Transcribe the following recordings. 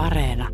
Areena.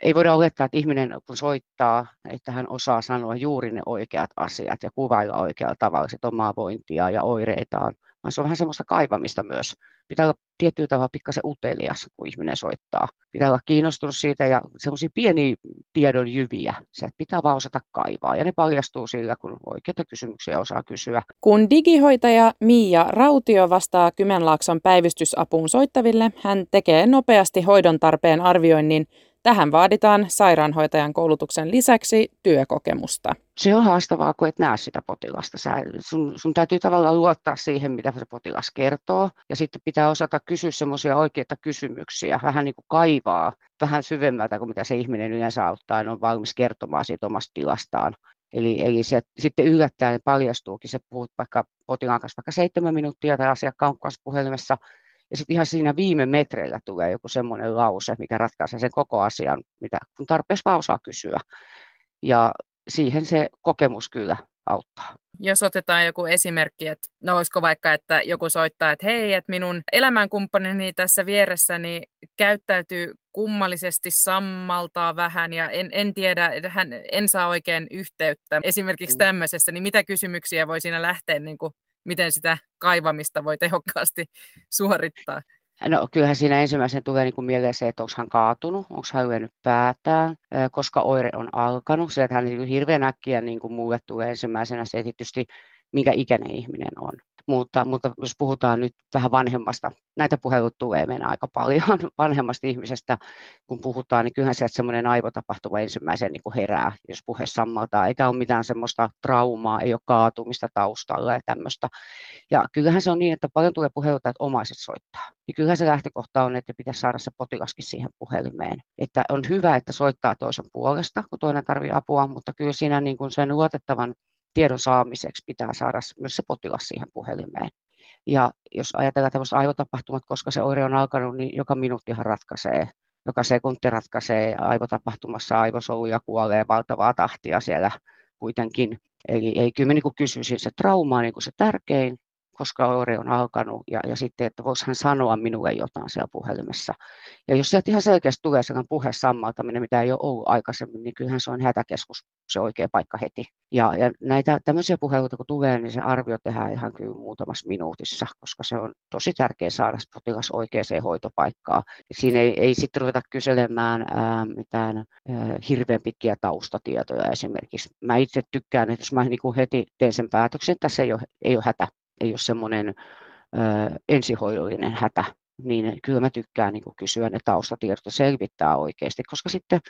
Ei voida olettaa, että ihminen kun soittaa, että hän osaa sanoa juuri ne oikeat asiat ja kuvailla oikealla tavalla omaa vointia ja oireitaan, vaan se on vähän semmoista kaivamista myös. Pitää olla tietyllä tavalla pikkasen utelias, kun ihminen soittaa. Pitää olla kiinnostunut siitä ja semmoisia pieniä tiedon jyviä. Se pitää vaan osata kaivaa ja ne paljastuu sillä, kun oikeita kysymyksiä osaa kysyä. Kun digihoitaja Miia Rautio vastaa Kymenlaakson päivystysapuun soittaville, hän tekee nopeasti hoidon tarpeen arvioinnin Tähän vaaditaan sairaanhoitajan koulutuksen lisäksi työkokemusta. Se on haastavaa, kun et näe sitä potilasta. Sä, sun, sun täytyy tavallaan luottaa siihen, mitä se potilas kertoo, ja sitten pitää osata kysyä semmoisia oikeita kysymyksiä, vähän niin kuin kaivaa vähän syvemmältä kuin mitä se ihminen yleensä auttaa, on valmis kertomaan siitä omasta tilastaan. Eli, eli se sitten yllättäen paljastuukin, se puhut vaikka potilaan kanssa vaikka seitsemän minuuttia tai asiakkaan kanssa puhelimessa, ja sitten ihan siinä viime metreillä tulee joku semmoinen lause, mikä ratkaisee sen koko asian, mitä kun tarpeeksi vaan osaa kysyä. Ja siihen se kokemus kyllä auttaa. Jos otetaan joku esimerkki, että no olisiko vaikka, että joku soittaa, että hei, että minun elämänkumppanini tässä vieressäni käyttäytyy kummallisesti sammaltaa vähän ja en, en tiedä, hän, en saa oikein yhteyttä esimerkiksi mm. tämmöisessä, niin mitä kysymyksiä voi siinä lähteä niin kuin miten sitä kaivamista voi tehokkaasti suorittaa? No kyllähän siinä ensimmäisen tulee niin kuin mieleen se, että onko hän kaatunut, onko hän lyönyt päätään, koska oire on alkanut. Se, että hän niin hirveän äkkiä niin kuin mulle tulee ensimmäisenä se tietysti, minkä ikäinen ihminen on. Mutta, mutta jos puhutaan nyt vähän vanhemmasta, näitä puhelut tulee mennä aika paljon vanhemmasta ihmisestä, kun puhutaan, niin kyllähän sieltä semmoinen aivotapahtuma ensimmäisen niin herää, jos puhe sammaltaa, eikä ole mitään semmoista traumaa, ei ole kaatumista taustalla ja tämmöistä. Ja kyllähän se on niin, että paljon tulee puheluita, että omaiset soittaa. Niin kyllähän se lähtökohta on, että pitäisi saada se potilaskin siihen puhelimeen. Että on hyvä, että soittaa toisen puolesta, kun toinen tarvitsee apua, mutta kyllä siinä niin kuin sen luotettavan tiedon saamiseksi pitää saada myös se potilas siihen puhelimeen. Ja jos ajatellaan tämmöiset aivotapahtumat, koska se oire on alkanut, niin joka minuuttihan ratkaisee. Joka sekunti ratkaisee aivotapahtumassa, aivosoluja kuolee valtavaa tahtia siellä kuitenkin. Eli ei, kyllä mä niin kysyisin, se trauma on niin se tärkein, koska oire on alkanut, ja, ja sitten, että voisi hän sanoa minulle jotain siellä puhelimessa. Ja jos sieltä ihan selkeästi tulee sellainen puhe sammaltaminen, mitä ei ole ollut aikaisemmin, niin kyllähän se on hätäkeskus se oikea paikka heti. Ja, ja näitä tämmöisiä puheluita kun tulee, niin se arvio tehdään ihan kyllä muutamassa minuutissa, koska se on tosi tärkeää saada potilas oikeaan hoitopaikkaan. Siinä ei, ei sitten ruveta kyselemään ää, mitään ää, hirveän pitkiä taustatietoja esimerkiksi. Mä itse tykkään, että jos mä niin kuin heti teen sen päätöksen, tässä ei ole, ei ole hätä, ei ole semmoinen ensihoidollinen hätä, niin kyllä mä tykkään niin kysyä ne taustatiedot ja selvittää oikeasti, koska sitten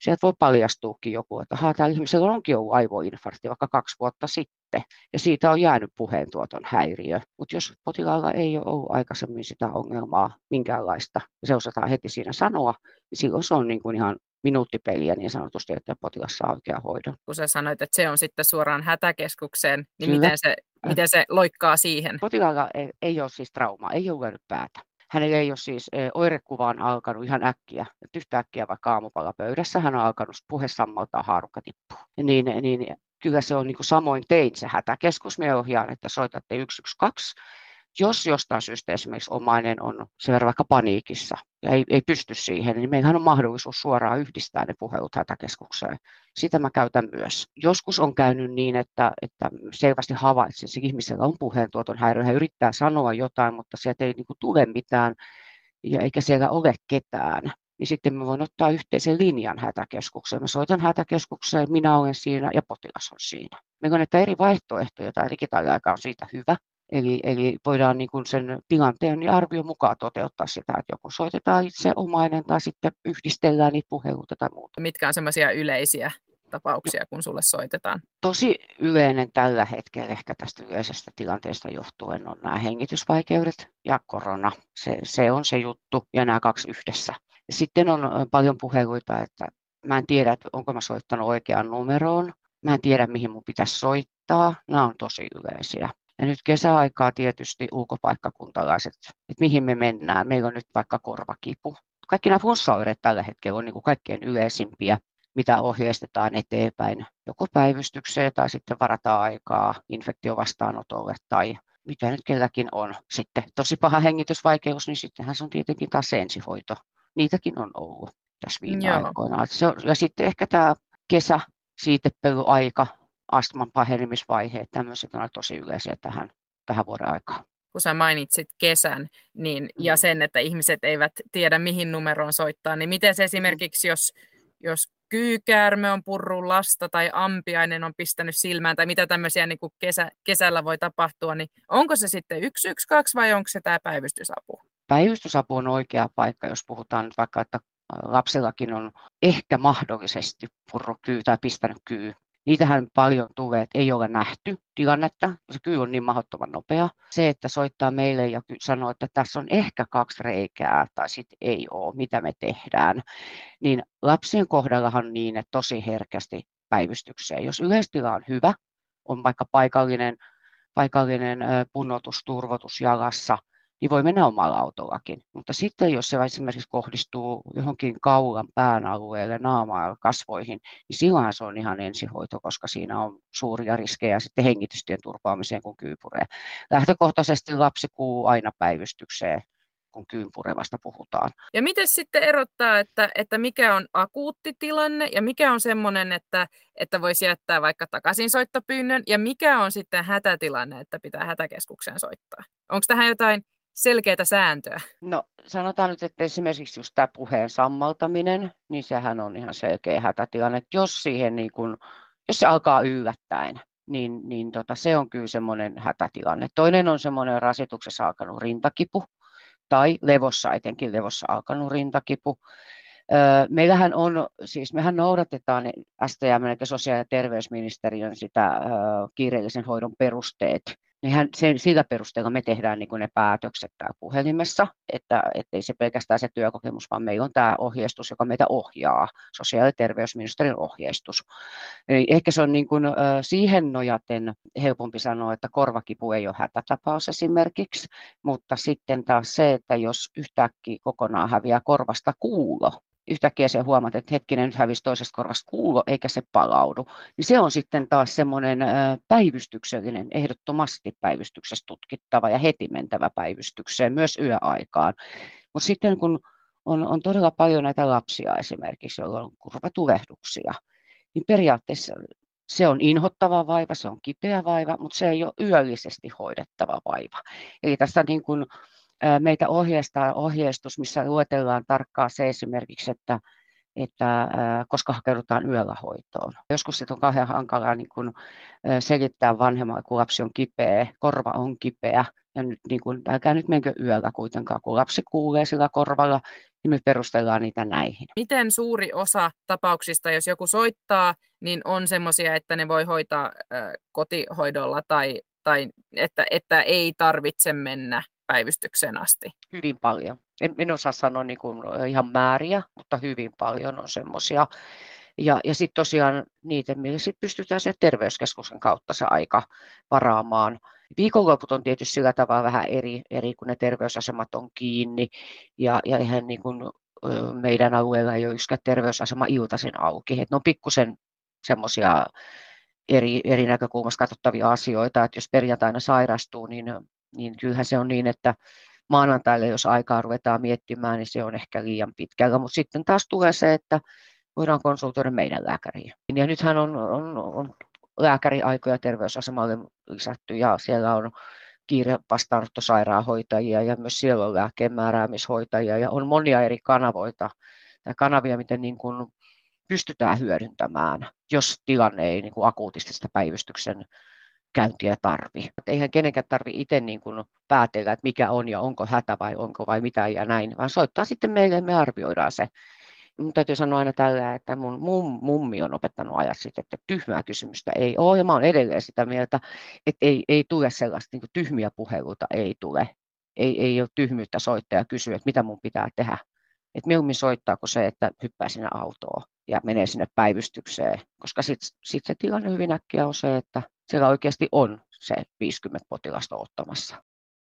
sieltä voi paljastuukin joku, että haa, tällä ihmisellä onkin ollut aivoinfarkti vaikka kaksi vuotta sitten, ja siitä on jäänyt puheentuoton häiriö. Mutta jos potilaalla ei ole ollut aikaisemmin sitä ongelmaa minkäänlaista, ja se osataan heti siinä sanoa, niin silloin se on niin kuin ihan minuuttipeliä niin sanotusti, että potilas saa oikean hoidon. Kun sä sanoit, että se on sitten suoraan hätäkeskukseen, niin miten se, miten se loikkaa siihen? Potilaalla ei, ei ole siis traumaa, ei ole päätä. Hänellä ei ole siis oirekuvaan alkanut ihan äkkiä, että yhtä äkkiä vaikka aamupalla pöydässä hän on alkanut puhe sammaltaa haarukka tippuu. Niin, niin kyllä se on niin kuin samoin tein se hätäkeskus. Me ohjaan, että soitatte 112 jos jostain syystä esimerkiksi omainen on sen verran vaikka paniikissa ja ei, ei pysty siihen, niin meillähän on mahdollisuus suoraan yhdistää ne puhelut hätäkeskukseen. Sitä mä käytän myös. Joskus on käynyt niin, että, että selvästi havaitsin, että ihmisellä on puheentuoton häiriö, hän yrittää sanoa jotain, mutta sieltä ei niin kuin, tule mitään ja eikä siellä ole ketään niin sitten mä voin ottaa yhteisen linjan hätäkeskukseen. Mä soitan hätäkeskukseen, minä olen siinä ja potilas on siinä. Meillä on näitä eri vaihtoehtoja, tämä digitaaliaika on siitä hyvä, Eli, eli voidaan niin kuin sen tilanteen ja arvion mukaan toteuttaa sitä, että joko soitetaan itse omainen tai sitten yhdistellään niitä puheluita tai muuta. Mitkä on semmoisia yleisiä tapauksia, kun sulle soitetaan? Tosi yleinen tällä hetkellä ehkä tästä yleisestä tilanteesta johtuen on nämä hengitysvaikeudet ja korona. Se, se on se juttu ja nämä kaksi yhdessä. Sitten on paljon puheluita, että mä en tiedä, että onko mä soittanut oikeaan numeroon. Mä en tiedä, mihin mun pitäisi soittaa. Nämä on tosi yleisiä. Ja nyt kesäaikaa tietysti ulkopaikkakuntalaiset, että mihin me mennään. Meillä on nyt vaikka korvakipu. Kaikki nämä flunssaoireet tällä hetkellä on niin kuin kaikkein yleisimpiä, mitä ohjeistetaan eteenpäin, joko päivystykseen tai sitten varataan aikaa infektiovastaanotolle tai mitä nyt kelläkin on. Sitten tosi paha hengitysvaikeus, niin sittenhän se on tietenkin taas ensihoito. Niitäkin on ollut tässä viime Joo. aikoina. Se on, ja sitten ehkä tämä kesä, siitepelyaika, astman pahenemisvaiheet, tämmöiset on tosi yleisiä tähän, tähän vuoden aikaan kun sä mainitsit kesän, niin, ja mm. sen, että ihmiset eivät tiedä, mihin numeroon soittaa, niin miten se mm. esimerkiksi, jos, jos kyykäärme on purru lasta tai ampiainen on pistänyt silmään tai mitä tämmöisiä niin kuin kesä, kesällä voi tapahtua, niin onko se sitten 112 vai onko se tämä päivystysapu? Päivystysapu on oikea paikka, jos puhutaan nyt vaikka, että lapsellakin on ehkä mahdollisesti purru kyy tai pistänyt kyy Niitähän paljon tulee, että ei ole nähty tilannetta, se kyy on niin mahdottoman nopea. Se, että soittaa meille ja sanoo, että tässä on ehkä kaksi reikää tai sitten ei ole, mitä me tehdään, niin lapsien kohdallahan niin, että tosi herkästi päivystykseen. Jos yleistila on hyvä, on vaikka paikallinen, paikallinen punnotus, turvotus jalassa – niin voi mennä omalla autollakin. Mutta sitten jos se esimerkiksi kohdistuu johonkin kaulan pään alueelle, naamaan kasvoihin, niin silloin se on ihan ensihoito, koska siinä on suuria riskejä sitten hengitystien turvaamiseen, kun kyypuree. Lähtökohtaisesti lapsi kuuluu aina päivystykseen kun kyynpurevasta puhutaan. Ja miten sitten erottaa, että, että mikä on akuutti tilanne ja mikä on semmoinen, että, että voisi jättää vaikka takaisin soittopyynnön ja mikä on sitten hätätilanne, että pitää hätäkeskukseen soittaa? Onko tähän jotain selkeää sääntöä? No sanotaan nyt, että esimerkiksi just tämä puheen sammaltaminen, niin sehän on ihan selkeä hätätilanne. Jos siihen niin kun, jos se alkaa yllättäen, niin, niin tota, se on kyllä semmoinen hätätilanne. Toinen on semmoinen rasituksessa alkanut rintakipu, tai levossa, etenkin levossa alkanut rintakipu. Meillähän on, siis mehän noudatetaan STM, eli sosiaali- ja terveysministeriön sitä kiireellisen hoidon perusteet, niin sen, sillä perusteella me tehdään niin ne päätökset täällä puhelimessa, että ei se pelkästään se työkokemus, vaan meillä on tämä ohjeistus, joka meitä ohjaa, sosiaali- ja terveysministeriön ohjeistus. Eli ehkä se on niin kuin, siihen nojaten helpompi sanoa, että korvakipu ei ole hätätapaus esimerkiksi, mutta sitten taas se, että jos yhtäkkiä kokonaan häviää korvasta kuulo, yhtäkkiä se huomaat, että hetkinen, nyt hävisi toisesta korvasta kuulo, eikä se palaudu. Niin se on sitten taas semmoinen päivystyksellinen, ehdottomasti päivystyksessä tutkittava ja heti mentävä päivystykseen, myös yöaikaan. Mutta sitten kun on, on todella paljon näitä lapsia esimerkiksi, joilla on kurvatulehduksia, niin periaatteessa se on inhottava vaiva, se on kipeä vaiva, mutta se ei ole yöllisesti hoidettava vaiva. Eli tässä niin kuin meitä ohjeistaa ohjeistus, missä luetellaan tarkkaan se esimerkiksi, että, että koska hakeudutaan yöllä hoitoon. Joskus se on kauhean hankalaa niin kun selittää vanhemmalle, kun lapsi on kipeä, korva on kipeä, ja nyt, niin kun, älkää nyt menkö yöllä kuitenkaan, kun lapsi kuulee sillä korvalla, niin me perustellaan niitä näihin. Miten suuri osa tapauksista, jos joku soittaa, niin on sellaisia, että ne voi hoitaa kotihoidolla tai, tai että, että ei tarvitse mennä päivystykseen asti? Hyvin paljon. En, en osaa sanoa niin kuin ihan määriä, mutta hyvin paljon on semmoisia. Ja, ja sitten tosiaan niitä, millä sit pystytään se terveyskeskuksen kautta se aika varaamaan. Viikonloput on tietysti sillä tavalla vähän eri, eri kun ne terveysasemat on kiinni. Ja, ja ihan niin kuin meidän alueella ei ole yksikään terveysasema iltaisin auki. Et ne on pikkusen semmoisia eri, eri näkökulmasta katsottavia asioita, että jos perjantaina sairastuu, niin niin kyllähän se on niin, että maanantaille, jos aikaa ruvetaan miettimään, niin se on ehkä liian pitkällä. Mutta sitten taas tulee se, että voidaan konsultoida meidän lääkäriä. Ja nythän on, on, on lääkäriaikoja terveysasemalle lisätty ja siellä on kiire vastaanottosairaanhoitajia ja myös siellä on lääkemääräämishoitajia ja on monia eri kanavoita ja kanavia, miten niin kuin pystytään hyödyntämään, jos tilanne ei niin kuin akuutisti sitä päivystyksen käyntiä tarvi. Eihän kenenkään tarvi itse niin kuin päätellä, että mikä on ja onko hätä vai onko vai mitä ja näin, vaan soittaa sitten meille ja me arvioidaan se. Mun täytyy sanoa aina tällä, että mun mum, mummi on opettanut ajat sitten, että tyhmää kysymystä ei ole. Ja mä olen edelleen sitä mieltä, että ei, ei tule sellaista niin tyhmiä puheluita, ei tule. Ei, ei ole tyhmyyttä soittaa ja kysyä, että mitä mun pitää tehdä. Että mieluummin soittaako se, että hyppää sinne autoon ja menee sinne päivystykseen, koska sitten sit se tilanne hyvin äkkiä on se, että siellä oikeasti on se 50 potilasta ottamassa.